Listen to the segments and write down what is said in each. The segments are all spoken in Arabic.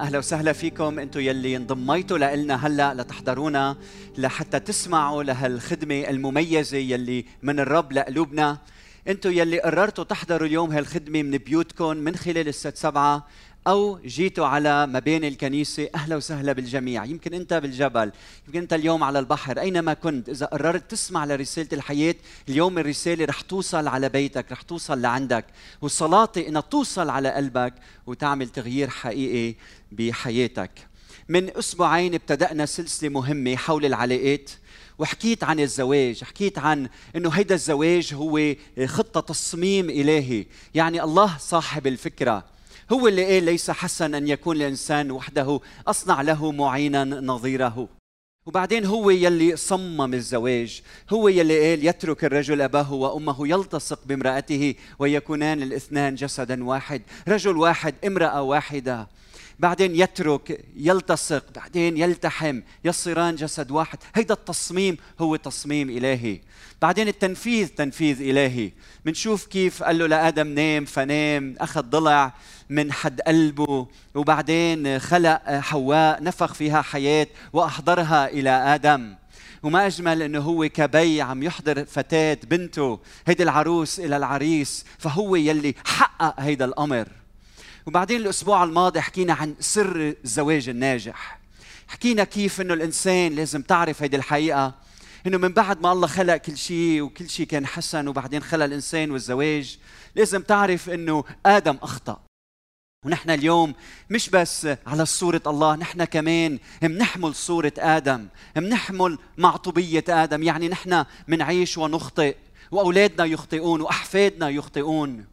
أهلا وسهلا فيكم. أنتم يلي انضميتوا لنا هلأ لتحضرونا لحتى تسمعوا لهالخدمة المميزة يلي من الرب لقلوبنا. أنتم يلي قررتوا تحضروا اليوم هالخدمة من بيوتكم من خلال الست سبعة. أو جيتوا على مباني الكنيسة أهلا وسهلا بالجميع. يمكن أنت بالجبل يمكن أنت اليوم على البحر أينما كنت. إذا قررت تسمع لرسالة الحياة اليوم الرسالة رح توصل على بيتك رح توصل لعندك. وصلاتي إنها توصل على قلبك وتعمل تغيير حقيقي بحياتك. من أسبوعين ابتدأنا سلسلة مهمة حول العلاقات. وحكيت عن الزواج حكيت عن إنه هيدا الزواج هو خطة تصميم إلهي. يعني الله صاحب الفكرة. هو اللي قال ليس حسن أن يكون الإنسان وحده أصنع له معينا نظيره. وبعدين هو يلي صمم الزواج هو يلي قال يترك الرجل أباه وأمه يلتصق بامرأته ويكونان الاثنان جسدا واحد رجل واحد امرأة واحدة. بعدين يترك يلتصق بعدين يلتحم يصيران جسد واحد. هيدا التصميم هو تصميم إلهي. بعدين التنفيذ تنفيذ إلهي. بنشوف كيف قال له لآدم نام فنام أخذ ضلع. من حد قلبه. وبعدين خلق حواء نفخ فيها حياة وأحضرها إلى آدم. وما أجمل أنه هو كبي عم يحضر فتاة بنته هيدي العروس إلى العريس فهو يلي حقق هيدا الأمر. وبعدين الأسبوع الماضي حكينا عن سر الزواج الناجح. حكينا كيف إنه الإنسان لازم تعرف هيدي الحقيقة إنه من بعد ما الله خلق كل شيء وكل شيء كان حسن وبعدين خلق الإنسان والزواج لازم تعرف إنه آدم أخطأ. ونحن اليوم مش بس على صورة الله نحن كمان منحمل صورة آدم منحمل معطوبية آدم. يعني نحن منعيش ونخطئ وأولادنا يخطئون وأحفادنا يخطئون.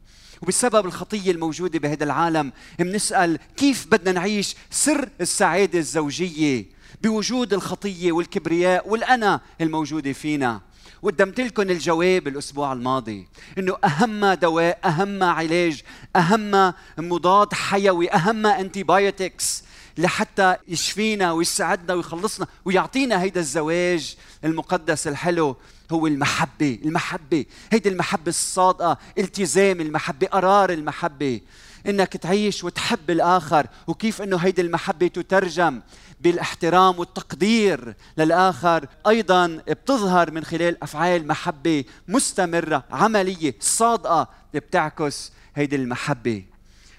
وبسبب الخطية الموجودة بهذا العالم بنسأل كيف بدنا نعيش سر السعادة الزوجية بوجود الخطية والكبرياء والأنا الموجودة فينا. وقدمت لكم الجواب الأسبوع الماضي إنه أهم دواء أهم علاج أهم مضاد حيوي أهم أنتيبايوتكس لحتى يشفينا ويسعدنا ويخلصنا ويعطينا هيدا الزواج المقدس الحلو هو المحبة المحبة هيدي المحبة الصادقة التزام المحبة قرار المحبة. إنك تعيش وتحب الآخر وكيف إنه هيدي المحبة تترجم؟ بالاحترام والتقدير للآخر. أيضا بتظهر من خلال أفعال محبة مستمرة عملية صادقة بتعكس هيدي المحبة.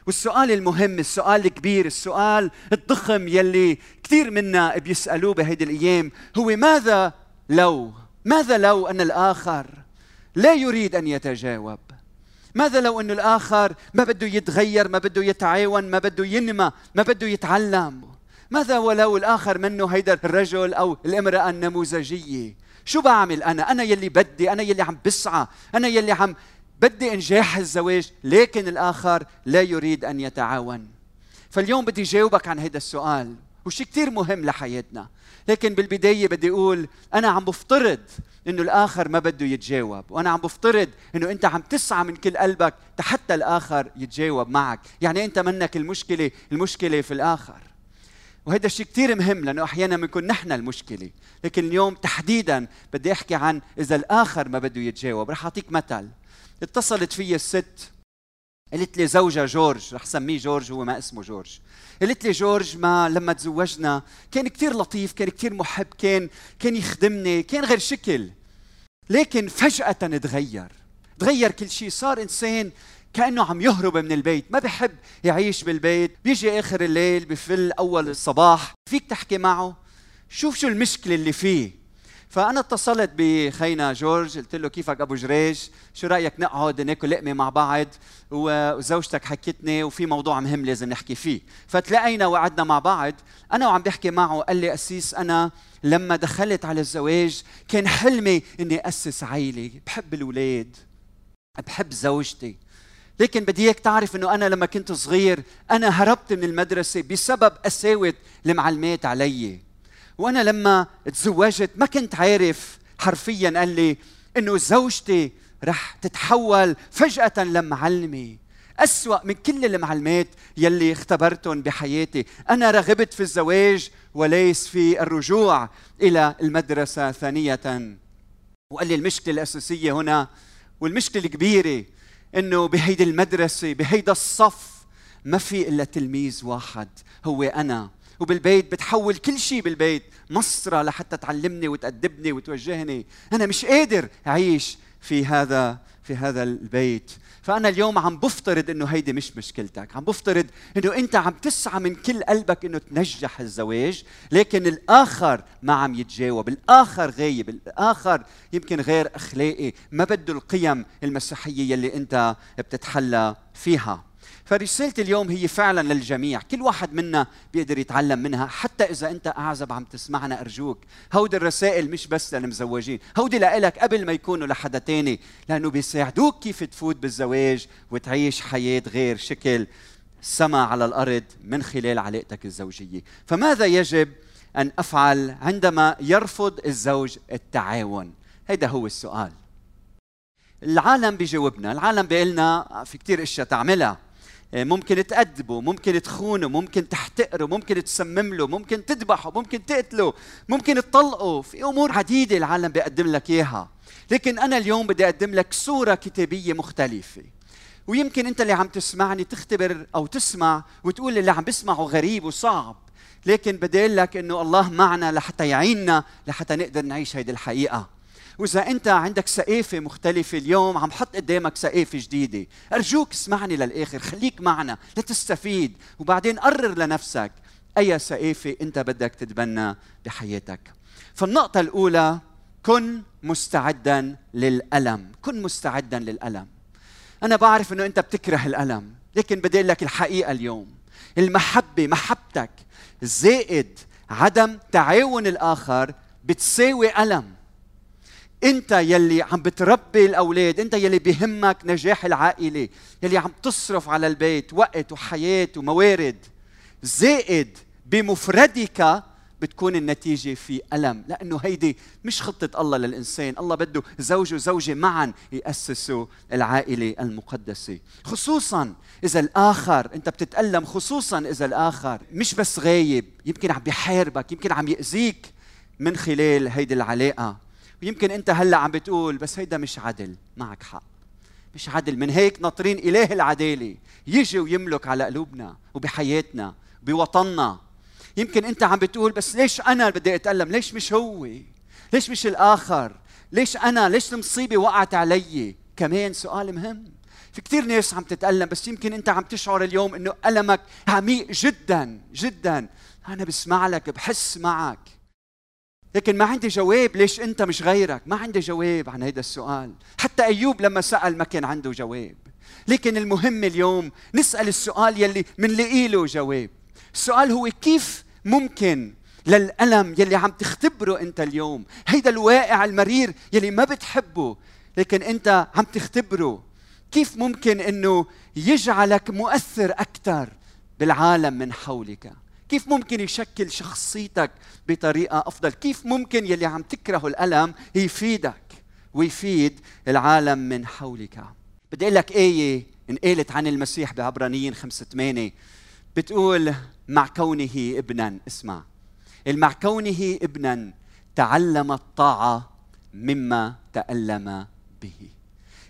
والسؤال المهم السؤال الكبير السؤال الضخم يلي كثير منا بيسألوه بهيدي الأيام هو ماذا لو؟ ماذا لو أن الآخر لا يريد أن يتجاوب؟ ماذا لو أن الآخر ما بده يتغير ما بده يتعاون ما بده ينمى ما بده يتعلم؟ ماذا ولو الآخر منه هيدا الرجل أو الامرأة النموذجية؟ شو بعمل أنا؟ أنا يلي بدي أنا يلي عم بسعى أنا يلي عم بدي إنجاح الزواج لكن الآخر لا يريد أن يتعاون. فاليوم بدي جاوبك عن هذا السؤال وشي كثير مهم لحياتنا. لكن بالبداية بدي أقول أنا عم بفترض إنه الآخر ما بده يتجاوب وأنا عم بفترض إنه أنت عم تسعى من كل قلبك حتى الآخر يتجاوب معك. يعني أنت منك المشكلة المشكلة في الآخر. وهذا الشيء كثير مهم لأنه أحيانا بنكون نحن المشكلة. لكن اليوم تحديدا بدي أحكي عن إذا الآخر ما بده يتجاوب. رح أعطيك مثل. اتصلت في الست قالت لي زوجها جورج رح سميه جورج هو ما اسمه جورج. قالت لي جورج ما لما تزوجنا كان كثير لطيف كان كثير محب كان كان يخدمني كان غير شكل. لكن فجأة تغير. تغير كل شيء صار إنسان كأنه عم يهرب من البيت ما بحب يعيش بالبيت. بيجي آخر الليل بفل أول الصباح. فيك تحكي معه؟ شوف شو المشكلة اللي فيه. فأنا اتصلت بخينا جورج قلت له كيفك أبو جريج؟ شو رأيك نقعد ناكل لقمة مع بعض؟ وزوجتك حكتني وفي موضوع مهم لازم نحكي فيه. فتلاقينا وقعدنا مع بعض. أنا وعم بحكي معه قال لي أسيس أنا لما دخلت على الزواج كان حلمي إني أسس عائله بحب الاولاد بحب زوجتي. لكن بدي إياك تعرف إنه أنا لما كنت صغير أنا هربت من المدرسة بسبب قساوة المعلمات علي. وأنا لما تزوجت ما كنت عارف حرفيا قال لي إنه زوجتي رح تتحول فجأة لمعلمة. أسوأ من كل المعلمات يلي اختبرتهم بحياتي. أنا رغبت في الزواج وليس في الرجوع إلى المدرسة ثانية. وقال لي المشكلة الأساسية هنا والمشكلة الكبيرة إنه بهيدي المدرسة بهيدا الصف ما في إلا تلميذ واحد هو أنا. وبالبيت بتحول كل شيء بالبيت مسطرة لحتى تعلمني وتأدبني وتوجهني. أنا مش قادر أعيش في هذا في هذا البيت. فأنا اليوم عم بفترض إنه هيدي مش مشكلتك، عم بفترض إنه أنت عم تسعى من كل قلبك إنه تنجح الزواج، لكن الآخر ما عم يتجاوب، الآخر غايب، الآخر يمكن غير أخلاقي، ما بده القيم المسيحية يلي أنت بتتحلى فيها. فرسالة اليوم هي فعلا للجميع. كل واحد منا بيقدر يتعلم منها. حتى إذا أنت أعزب عم تسمعنا أرجوك. هودي الرسائل مش بس للمزوجين. هودي لإلك قبل ما يكونوا لحدا تاني. لأنه بيساعدوك كيف تفوت بالزواج وتعيش حياة غير شكل. سما على الأرض من خلال علاقتك الزوجية. فماذا يجب أن أفعل عندما يرفض الزوج التعاون؟ هذا هو السؤال. العالم بيجاوبنا العالم بيقلنا في كتير أشياء تعملها. ممكن تأدبه ممكن تخونه ممكن تحتقره ممكن تسمم له ممكن تذبحه ممكن تقتله ممكن تطلقه في أمور عديدة العالم بيقدم لك إياها. لكن أنا اليوم بدي أقدم لك صورة كتابية مختلفة. ويمكن أنت اللي عم تسمعني تختبر أو تسمع وتقول اللي عم بسمعه غريب وصعب. لكن بدي أقول لك إنه الله معنا لحتى يعيننا لحتى نقدر نعيش هيدي الحقيقة. وإذا أنت عندك سقافه مختلفة اليوم عم حط قدامك سقافه جديدة. أرجوك اسمعني للآخر خليك معنا لتستفيد وبعدين قرر لنفسك أي سقافه أنت بدك تتبنى بحياتك. فالنقطة الأولى كن مستعدا للألم. كن مستعدا للألم. أنا بعرف إنه أنت بتكره الألم لكن بدي لك الحقيقة اليوم. المحبة محبتك زائد عدم تعاون الآخر بتساوي ألم. انت يلي عم بتربي الاولاد انت يلي بيهمك نجاح العائلة يلي عم تصرف على البيت وقت وحياة وموارد. زائد بمفردك بتكون النتيجة في ألم لأنه هيدي مش خطة الله للإنسان الله بده زوج وزوجة معا يأسسوا العائلة المقدسة. خصوصا إذا الآخر أنت بتتألم خصوصا إذا الآخر مش بس غايب يمكن عم بيحاربك يمكن عم يأذيك من خلال هيدي العلاقة. ويمكن انت هلا عم بتقول بس هيدا مش عدل. معك حق. مش عدل. من هيك ناطرين اله العدالة. يجي ويملك على قلوبنا وبحياتنا بوطننا. يمكن انت عم بتقول بس ليش أنا بدي أتألم؟ ليش مش هو؟ ليش مش الآخر؟ ليش أنا؟ ليش المصيبه وقعت علي؟ كمان سؤال مهم. في كثير ناس عم تتألم بس يمكن أنت عم تشعر اليوم أنه ألمك عميق جدا جدا. أنا بسمع لك بحس معك. لكن ما عندي جواب. ليش أنت مش غيرك؟ ما عندي جواب عن هذا السؤال. حتى أيوب لما سأل ما كان عنده جواب. لكن المهم اليوم نسأل السؤال يلي منلاقي له جواب. السؤال هو كيف ممكن للألم يلي عم تختبره أنت اليوم؟ هيدا الواقع المرير يلي ما بتحبه لكن أنت عم تختبره. كيف ممكن أنه يجعلك مؤثر أكثر بالعالم من حولك؟ كيف ممكن يشكل شخصيتك بطريقة أفضل؟ كيف ممكن يلي عم تكره الألم يفيدك ويفيد العالم من حولك؟ بدي أقول لك آية انقالت عن المسيح بعبرانيين خمسة ثمانية. بتقول مع كونه ابنا اسمع. مع كونه ابنا تعلم الطاعة مما تألم به.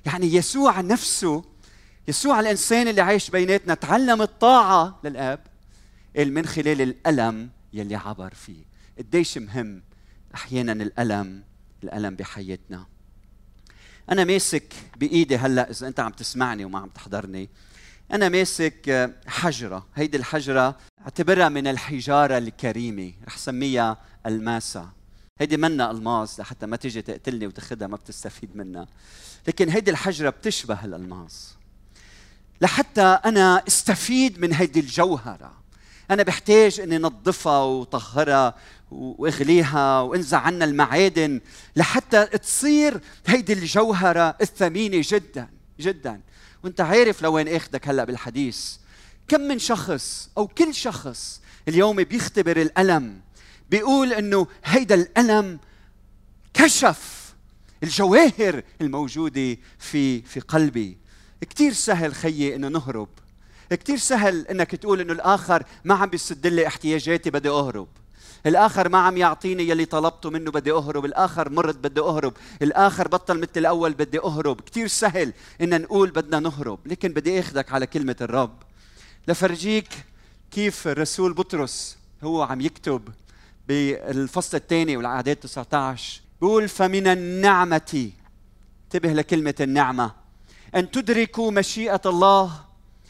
يعني يسوع نفسه يسوع الإنسان اللي عايش بيناتنا تعلم الطاعة للآب. من خلال الألم يلي عبر فيه. قديش مهم أحيانا الألم الألم بحياتنا. أنا ماسك بإيدي هلأ إذا أنت عم تسمعني وما عم تحضرني أنا ماسك حجرة. هيدي الحجرة اعتبرها من الحجارة الكريمة رح سميها ألماسة. هيدي منا ألماس لحتى ما تيجي تقتلني وتاخذها ما بتستفيد منها لكن هيدي الحجرة بتشبه الألماس لحتى أنا استفيد من هيدي الجوهرة. أنا بحتاج إني نظفها وطهرها وأغليها وأنزع عنا المعادن لحتى تصير هيدي الجوهرة الثمينة جدا جدا. وأنت عارف لوين اخذك هلأ بالحديث. كم من شخص أو كل شخص اليوم بيختبر الألم بيقول إنه هيدا الألم كشف الجواهر الموجودة في في قلبي. كثير سهل خيي إنه نهرب. كثير سهل إنك تقول إنه الآخر ما عم بيسد لي احتياجاتي بدي أهرب. الآخر ما عم يعطيني يلي طلبته منه بدي أهرب. الآخر مرض بدي أهرب. الآخر بطل مثل الأول بدي أهرب. كثير سهل إن نقول بدنا نهرب. لكن بدي أخذك على كلمة الرب. لفرجيك كيف الرسول بطرس هو عم يكتب بالفصل الثاني والعادات 19 بيقول فمن النعمة. انتبه لكلمة النعمة. أن تدركوا مشيئة الله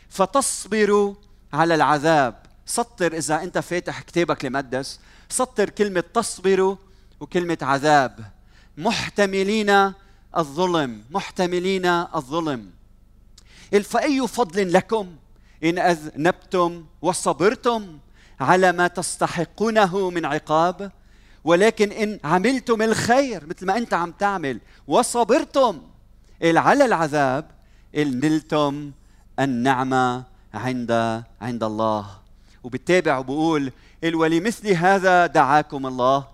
فتصبروا على العذاب. سطر إذا أنت فاتح كتابك المقدس سطر كلمة تصبروا وكلمة عذاب. محتملين الظلم. محتملين الظلم. فأي فضل لكم إن أذنبتم وصبرتم على ما تستحقونه من عقاب؟ ولكن إن عملتم الخير مثل ما أنت عم تعمل وصبرتم على العذاب نلتم النعمة عند عند الله. وبتابع وبقول ولمثل هذا دعاكم الله.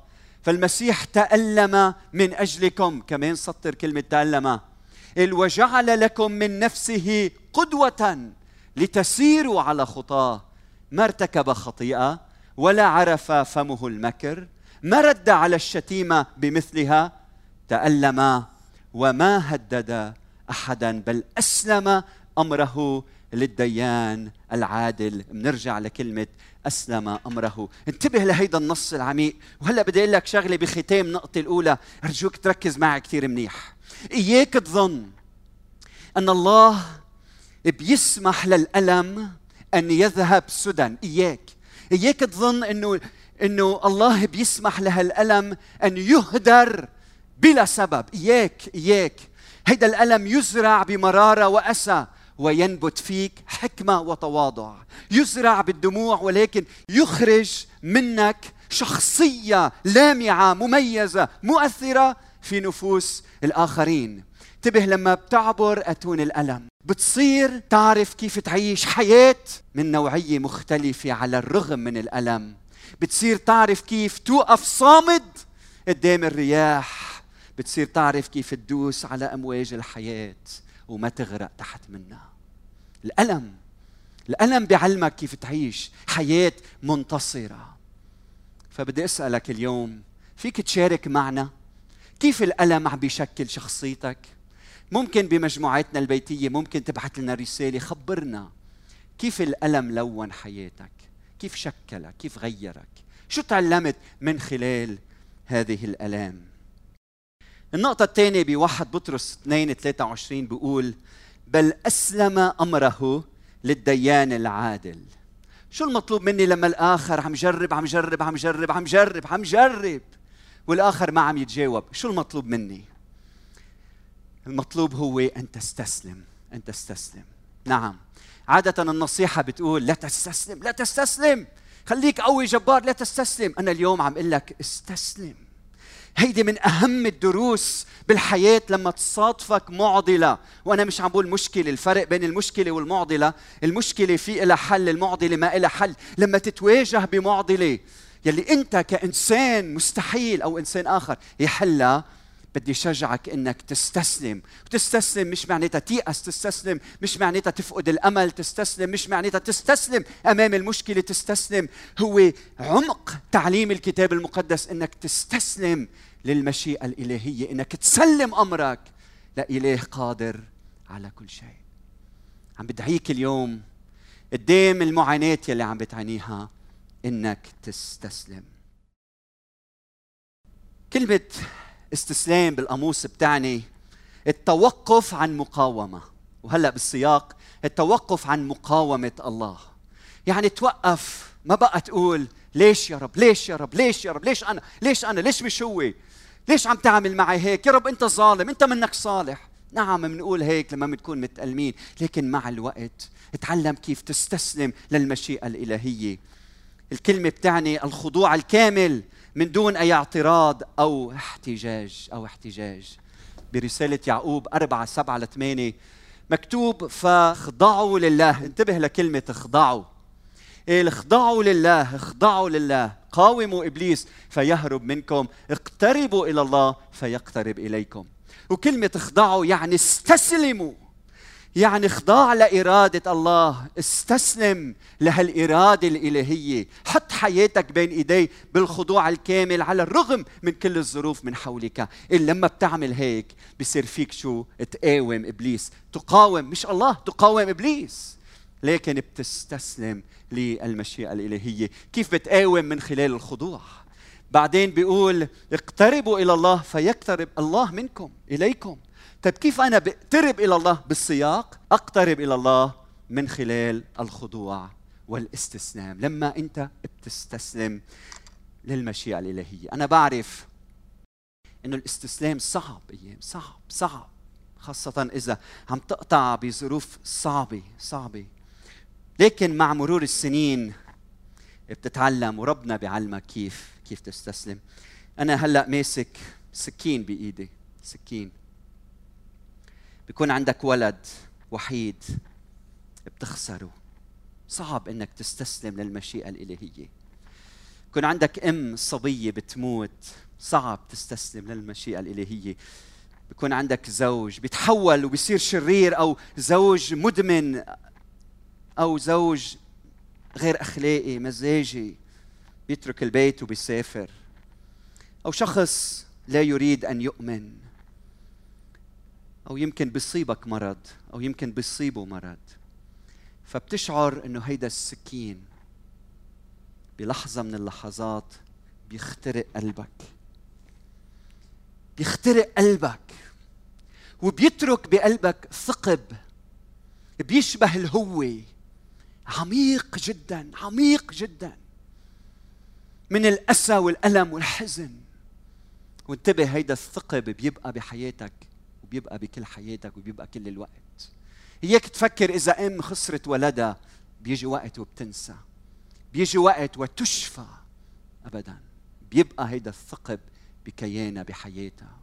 فالمسيح تألم من أجلكم. كمان سطر كلمة تألم. وجعل لكم من نفسه قدوة لتسيروا على خطاه ما ارتكب خطيئة ولا عرف فمه المكر. ما رد على الشتيمة بمثلها. تألم وما هدد أحدا بل أسلم أمره للديان العادل. بنرجع لكلمة أسلم أمره. انتبه لهيدا النص العميق. وهلأ بدي أقول لك شغلة بختام النقطة الأولى. أرجوك تركز معي كثير منيح. إياك تظن أن الله بيسمح للألم أن يذهب سدى. إياك. إياك تظن أنه أنه الله بيسمح لهالألم أن يهدر بلا سبب. إياك إياك. هيدا الألم يزرع بمرارة وأسى. وينبت فيك حكمة وتواضع. يزرع بالدموع ولكن يخرج منك شخصية لامعة مميزة مؤثرة في نفوس الآخرين. انتبه لما بتعبر أتون الألم. بتصير تعرف كيف تعيش حياة من نوعية مختلفة على الرغم من الألم. بتصير تعرف كيف توقف صامد قدام الرياح. بتصير تعرف كيف تدوس على أمواج الحياة. وما تغرق تحت منها. الألم الألم بيعلمك كيف تعيش حياة منتصرة. فبدي أسألك اليوم فيك تشارك معنا؟ كيف الألم عم بيشكل شخصيتك؟ ممكن بمجموعاتنا البيتية ممكن تبعث لنا رسالة خبرنا. كيف الألم لون حياتك؟ كيف شكلك؟ كيف غيرك؟ شو تعلمت من خلال هذه الألام؟ النقطة الثانية بواحد بطرس 2 23 بيقول بل أسلم أمره للديان العادل. شو المطلوب مني لما الآخر عم جرب عم جرب عم جرب عم جرب عم جرب والآخر ما عم يتجاوب؟ شو المطلوب مني؟ المطلوب هو أن تستسلم أن تستسلم. نعم. عادة النصيحة بتقول لا تستسلم لا تستسلم. خليك قوي جبار لا تستسلم. أنا اليوم عم أقول لك استسلم. هيدي من أهم الدروس بالحياة لما تصادفك معضلة. وأنا مش عم بقول مشكلة الفرق بين المشكلة والمعضلة. المشكلة في إلها حل المعضلة ما إلها حل. لما تتواجه بمعضلة يلي أنت كإنسان مستحيل أو إنسان آخر يحلها بدي شجعك إنك تستسلم. وتستسلم مش معناتها تيأس تستسلم مش معناتها تفقد الأمل تستسلم مش معناتها تستسلم أمام المشكلة تستسلم. هو عمق تعليم الكتاب المقدس إنك تستسلم للمشيئة الإلهية إنك تسلم أمرك. لاله قادر على كل شيء. عم بدعيك اليوم. قدام المعاناة يلي عم بتعانيها إنك تستسلم. كلمة استسلام بالقاموس بتعني التوقف عن مقاومة. وهلأ بالسياق التوقف عن مقاومة الله. يعني توقف ما بقى تقول ليش يا رب ليش يا رب ليش يا رب ليش أنا ليش أنا ليش مش هو؟ ليش عم تعمل معي هيك؟ يا رب أنت ظالم أنت منك صالح. نعم بنقول هيك لما بنكون متألمين لكن مع الوقت اتعلم كيف تستسلم للمشيئة الإلهية. الكلمة بتعني الخضوع الكامل. من دون أي اعتراض أو احتجاج أو احتجاج. برسالة يعقوب أربعة سبعة لثمانية مكتوب فاخضعوا لله. انتبه لكلمة اخضعوا اخضعوا لله اخضعوا لله. قاوموا إبليس فيهرب منكم. اقتربوا إلى الله فيقترب إليكم. وكلمة اخضعوا يعني استسلموا. يعني اخضاع لإرادة الله. استسلم لهالإرادة الإلهية. حط حياتك بين إيديه بالخضوع الكامل على الرغم من كل الظروف من حولك. إلا لما بتعمل هيك بصير فيك شو؟ تقاوم إبليس. تقاوم. مش الله تقاوم إبليس. لكن بتستسلم للمشيئة الإلهية. كيف بتقاوم من خلال الخضوع؟ بعدين بيقول اقتربوا إلى الله فيقترب الله منكم إليكم. طيب كيف أنا بقترب إلى الله بالسياق؟ أقترب إلى الله من خلال الخضوع والاستسلام. لما أنت بتستسلم للمشيئة الإلهية. أنا بعرف إنه الاستسلام صعب أيام صعب صعب. خاصة إذا عم تقطع بظروف صعبة صعبة. لكن مع مرور السنين بتتعلم وربنا بيعلمك كيف كيف تستسلم. أنا هلأ ماسك سكين بإيدي سكين. بيكون عندك ولد وحيد بتخسره. صعب إنك تستسلم للمشيئة الإلهية. يكون عندك أم صبية بتموت صعب تستسلم للمشيئة الإلهية. بيكون عندك زوج بيتحول وبيصير شرير أو زوج مدمن أو زوج غير أخلاقي مزاجي. بيترك البيت وبيسافر. أو شخص لا يريد أن يؤمن. أو يمكن بيصيبك مرض أو يمكن بيصيبه مرض. فبتشعر إنه هيدا السكين بلحظة من اللحظات بيخترق قلبك. بيخترق قلبك. وبيترك بقلبك ثقب بيشبه الهوة. عميق جدا عميق جدا. من الأسى والألم والحزن. وانتبه هيدا الثقب بيبقى بحياتك. وبيبقى بكل حياتك وبيبقى كل الوقت. هيك تفكر إذا أم خسرت ولدها بيجي وقت وبتنسى. بيجي وقت وتشفى أبدا. بيبقى هيدا الثقب بكيانها بحياتها.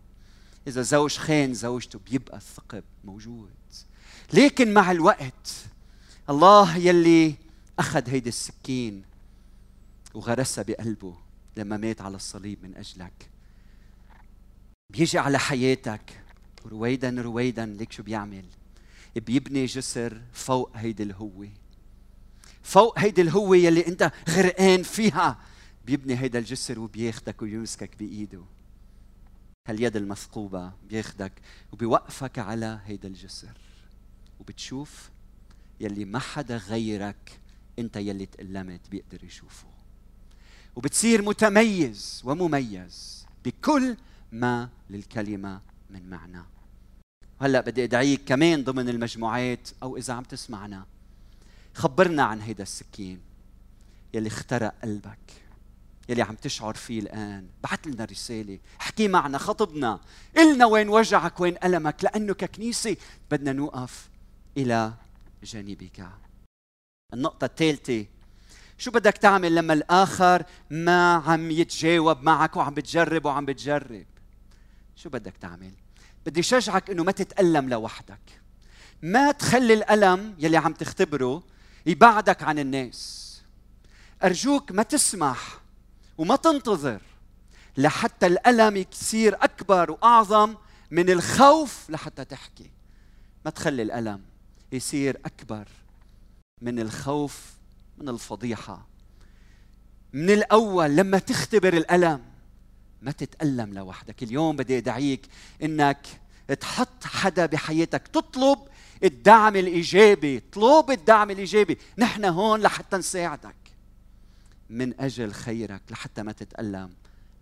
إذا زوج خان زوجته بيبقى الثقب موجود. لكن مع الوقت الله يلي أخذ هيدي السكين وغرسها بقلبه لما مات على الصليب من أجلك. بيجي على حياتك رويدا رويدا ليك شو بيعمل؟ بيبني جسر فوق هيدي الهوة. فوق هيدي الهوة يلي انت غرقان فيها. بيبني هيدا الجسر وبياخدك ويمسكك بإيده. هاليد المثقوبة بياخدك وبيوقفك على هيدا الجسر. وبتشوف يلي ما حدا غيرك انت يلي تألمت بيقدر يشوفه. وبتصير متميز ومميز بكل ما للكلمة من معنى هلا بدي أدعيك كمان ضمن المجموعات أو إذا عم تسمعنا خبرنا عن هيدا السكين يلي اخترق قلبك يلي عم تشعر فيه الآن. بعت لنا رسالة احكي معنا خطبنا. قلنا وين وجعك وين ألمك؟ لأنه ككنيسة بدنا نوقف إلى جانبك. النقطة الثالثة شو بدك تعمل لما الآخر ما عم يتجاوب معك وعم بتجرب وعم بتجرب؟ شو بدك تعمل؟ بدي شجعك إنه ما تتألم لوحدك. ما تخلي الألم يلي عم تختبره يبعدك عن الناس. أرجوك ما تسمح وما تنتظر لحتى الألم يصير أكبر وأعظم من الخوف لحتى تحكي. ما تخلي الألم يصير أكبر من الخوف من الفضيحة. من الأول لما تختبر الألم ما تتألم لوحدك. اليوم بدي أدعيك إنك تحط حدا بحياتك. تطلب الدعم الإيجابي. طلب الدعم الإيجابي. نحن هون لحتى نساعدك. من أجل خيرك لحتى ما تتألم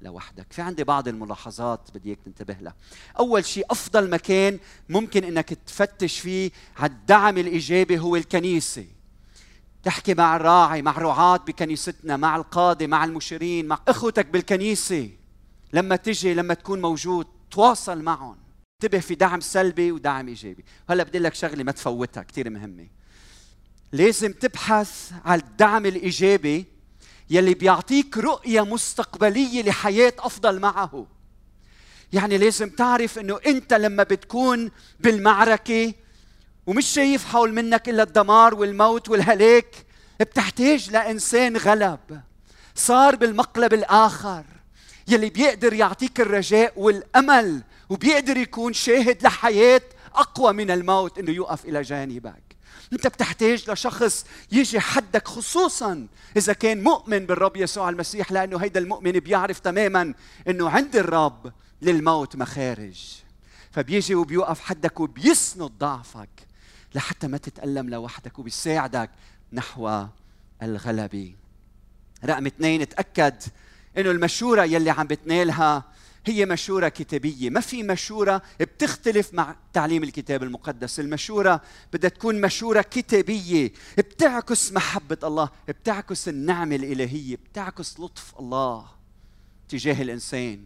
لوحدك. في عندي بعض الملاحظات بدي إياك تنتبه لها. أول شيء أفضل مكان ممكن إنك تفتش فيه على الدعم الإيجابي هو الكنيسة. تحكي مع الراعي مع رعاة بكنيستنا مع القاضي مع المشيرين مع أخوتك بالكنيسة. لما تجي لما تكون موجود تواصل معهم. انتبه في دعم سلبي ودعم إيجابي. هلا بدي لك شغلة ما تفوتها كثير مهمة. لازم تبحث على الدعم الإيجابي يلي بيعطيك رؤية مستقبلية لحياة أفضل معه. يعني لازم تعرف إنه أنت لما بتكون بالمعركة ومش شايف حول منك إلا الدمار والموت والهلاك بتحتاج لإنسان غلب. صار بالمقلب الآخر. يلي بيقدر يعطيك الرجاء والأمل وبيقدر يكون شاهد لحياة أقوى من الموت إنه يوقف إلى جانبك. أنت بتحتاج لشخص يجي حدك خصوصا إذا كان مؤمن بالرب يسوع المسيح لأنه هيدا المؤمن بيعرف تماما إنه عند الرب للموت مخارج. فبيجي وبيوقف حدك وبيسند ضعفك لحتى ما تتألم لوحدك وبيساعدك نحو الغلبة. رقم اثنين تأكد إنه المشورة يلي عم بتنالها هي مشورة كتابية. ما في مشورة بتختلف مع تعليم الكتاب المقدس. المشورة بدها تكون مشورة كتابية بتعكس محبة الله بتعكس النعمة الإلهية بتعكس لطف الله تجاه الإنسان.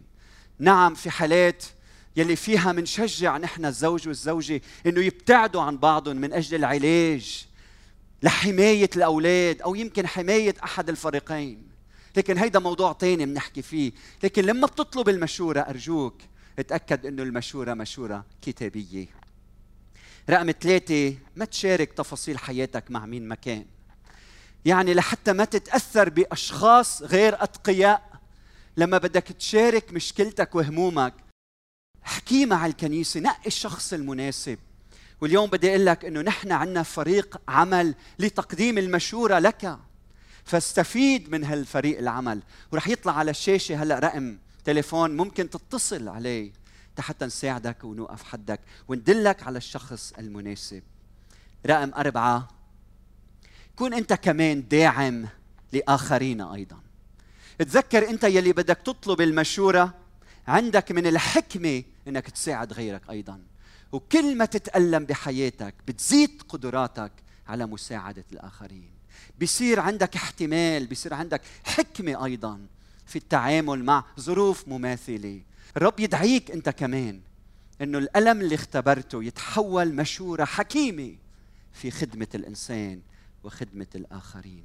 نعم في حالات يلي فيها منشجع نحن الزوج والزوجة إنه يبتعدوا عن بعضهم من أجل العلاج لحماية الأولاد أو يمكن حماية أحد الفريقين. لكن هيدا موضوع تاني بنحكي فيه. لكن لما بتطلب المشورة أرجوك اتأكد أنه المشورة مشورة كتابية. رقم ثلاثة ما تشارك تفاصيل حياتك مع مين ما كان. يعني لحتى ما تتأثر بأشخاص غير أتقياء لما بدك تشارك مشكلتك وهمومك احكي مع الكنيسة نقي الشخص المناسب. واليوم بدي أقول لك إنه نحن عندنا فريق عمل لتقديم المشورة لك. فاستفيد من هالفريق العمل. ورح يطلع على الشاشة هلا رقم تليفون ممكن تتصل عليه. حتى نساعدك ونوقف حدك وندلك على الشخص المناسب. رقم أربعة كون أنت كمان داعم لآخرين أيضا. تذكر أنت يلي بدك تطلب المشورة عندك من الحكمة أنك تساعد غيرك أيضا. وكل ما تتألم بحياتك بتزيد قدراتك على مساعدة الآخرين. بيصير عندك احتمال بيصير عندك حكمة أيضا في التعامل مع ظروف مماثلة. الرب يدعيك أنت كمان أنه الألم اللي اختبرته يتحول مشورة حكيمة في خدمة الإنسان وخدمة الآخرين.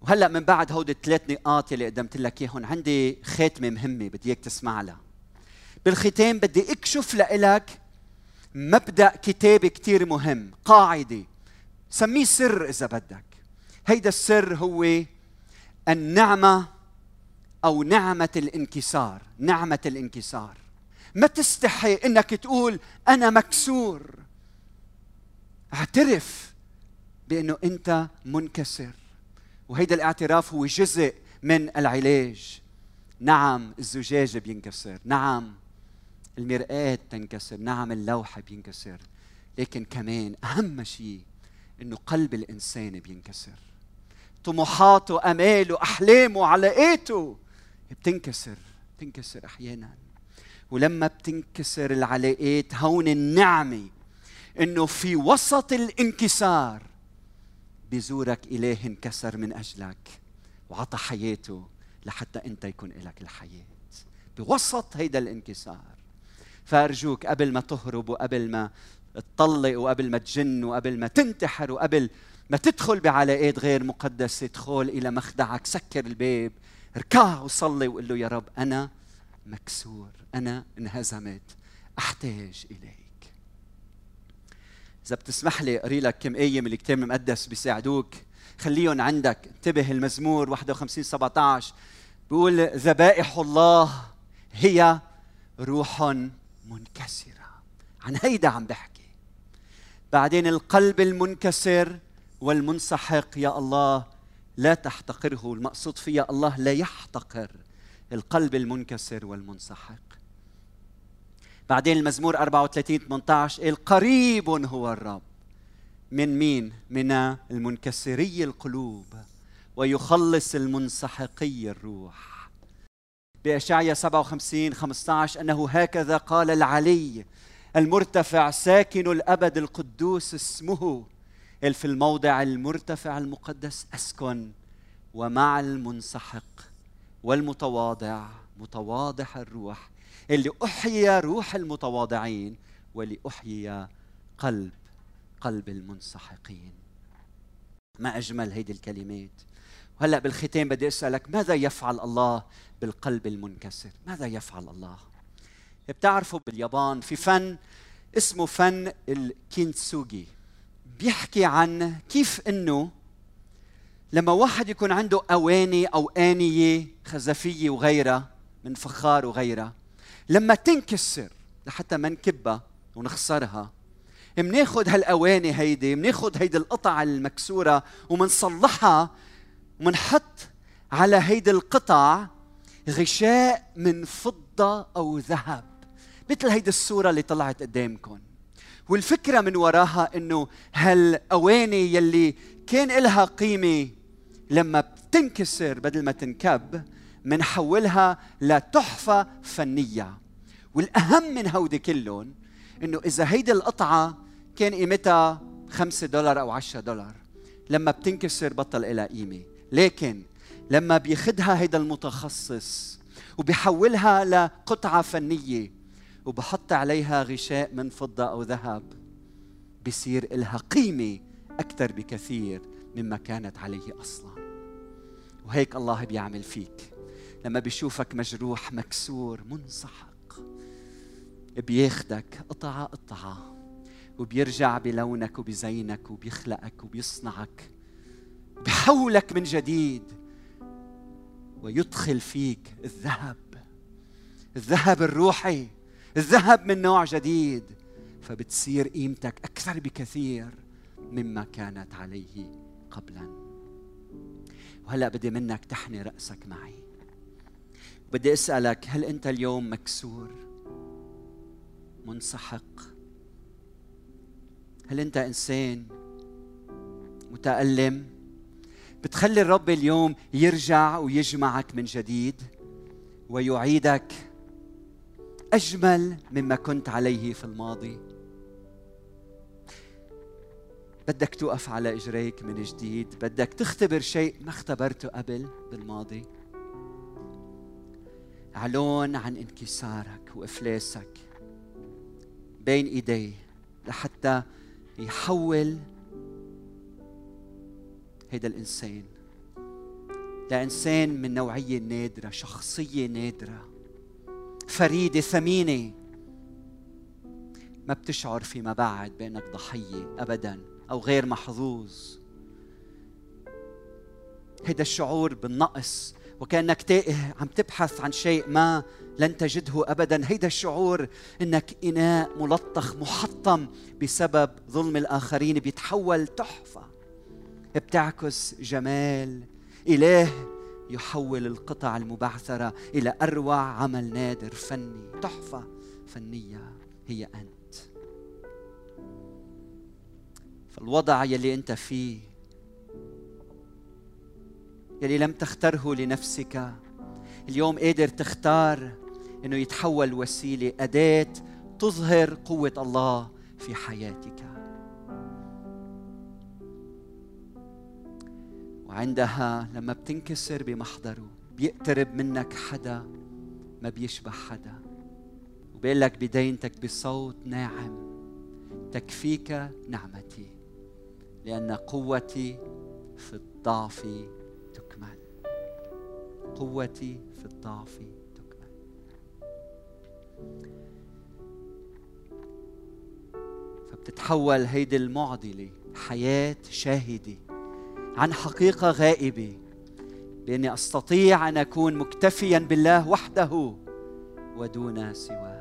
وهلأ من بعد هودي الثلاث نقاط اللي قدمت لك اياهم عندي خاتمة مهمة بدي اياك تسمع لها. بالختام بدي أكشف لك مبدأ كتابي كثير مهم قاعدة. سميه سر إذا بدك. هيدا السر هو النعمة أو نعمة الانكسار. نعمة الانكسار. ما تستحي إنك تقول أنا مكسور. اعترف بأنه أنت منكسر. وهيدا الاعتراف هو جزء من العلاج. نعم الزجاج بينكسر. نعم المرآة تنكسر. نعم اللوحة بينكسر. لكن كمان أهم شيء إنه قلب الإنسان بينكسر. طموحاته أماله أحلامه علاقاته بتنكسر بتنكسر أحيانا. ولما بتنكسر العلاقات هون النعمة إنه في وسط الانكسار بزورك إله انكسر من أجلك وعطى حياته لحتى أنت يكون لك الحياة. بوسط هيدا الانكسار. فأرجوك قبل ما تهرب وقبل ما تطلق وقبل ما تجن وقبل ما تنتحر وقبل ما تدخل بعلاقات غير مقدسة ادخل إلى مخدعك سكر الباب اركع وصلي وقل له يا رب أنا مكسور أنا انهزمت أحتاج إليك. إذا بتسمح لي أقري لك كم آية من الكتاب المقدس بيساعدوك. خليهم عندك. انتبه المزمور 51 17 بيقول ذبائح الله هي روح منكسرة. عن هيدا عم بحكي. بعدين القلب المنكسر والمنسحق يا الله لا تحتقره. المقصود فيها الله لا يحتقر القلب المنكسر والمنسحق. بعدين المزمور 34 18 القريب هو الرب. من مين؟ من المنكسري القلوب ويخلص المنسحقي الروح. بأشعيا 57 15 أنه هكذا قال العلي المرتفع ساكن الأبد القدوس اسمه في الموضع المرتفع المقدس أسكن ومع المنسحق والمتواضع متواضع الروح اللي أحيي روح المتواضعين ولأحيي قلب قلب المنسحقين. ما أجمل هيدي الكلمات. وهلا بالختام بدي أسألك ماذا يفعل الله بالقلب المنكسر؟ ماذا يفعل الله؟ بتعرفوا باليابان في فن اسمه فن الكينتسوجي. بيحكي عن كيف إنه لما واحد يكون عنده أواني أو آنية خزفية وغيرها من فخار وغيرها لما تنكسر لحتى ما نكبها ونخسرها مناخذ هالأواني هيدي مناخذ هيدي القطع المكسورة ومنصلحها ومنحط على هيدي القطع غشاء من فضة أو ذهب. مثل هيدي الصورة اللي طلعت قدامكم. والفكرة من وراها إنه هالأواني يلي كان إلها قيمة لما بتنكسر بدل ما تنكب منحولها لتحفة فنية. والأهم من هودي كلهم إنه إذا هيدي القطعة كان قيمتها خمسة دولار أو عشرة دولار لما بتنكسر بطل إلها قيمة. لكن لما بياخدها هيدا المتخصص وبيحولها لقطعة فنية وبحط عليها غشاء من فضة أو ذهب. بصير إلها قيمة أكثر بكثير مما كانت عليه أصلا. وهيك الله بيعمل فيك. لما بيشوفك مجروح مكسور منسحق بياخدك قطعة قطعة وبيرجع بلونك وبزينك وبيخلقك وبيصنعك بحولك من جديد ويدخل فيك الذهب الذهب الروحي. الذهب من نوع جديد. فبتصير قيمتك أكثر بكثير مما كانت عليه قبلا. وهلأ بدي منك تحني رأسك معي. بدي أسألك هل أنت اليوم مكسور؟ منسحق؟ هل أنت إنسان؟ متألم؟ بتخلي الرب اليوم يرجع ويجمعك من جديد ويعيدك أجمل مما كنت عليه في الماضي. بدك توقف على إجريك من جديد بدك تختبر شيء ما اختبرته قبل بالماضي. أعلن عن انكسارك وإفلاسك بين ايديه لحتى يحول هيدا الإنسان لإنسان من نوعية نادرة شخصية نادرة. فريده ثمينه ما بتشعر فيما بعد بأنك ضحية ابدا أو غير محظوظ. هيدا الشعور بالنقص وكأنك تائه عم تبحث عن شيء ما لن تجده ابدا. هيدا الشعور إنك إناء ملطخ محطم بسبب ظلم الآخرين بيتحول تحفة. بتعكس جمال إله يحول القطع المبعثرة إلى أروع عمل نادر فني. تحفة فنية هي أنت. فالوضع يلي أنت فيه يلي لم تختره لنفسك اليوم قادر تختار إنه يتحول وسيلة أداة تظهر قوة الله في حياتك. وعندها لما بتنكسر بمحضره بيقترب منك حدا ما بيشبه حدا. وبيقول لك بدينتك بصوت ناعم تكفيك نعمتي لأن قوتي في الضعف تكمل. قوتي في الضعف تكمل. فبتتحول هيدي المعضلة حياة شاهدة. عن حقيقة غائبة بأني أستطيع أن أكون مكتفيا بالله وحده ودون سواه.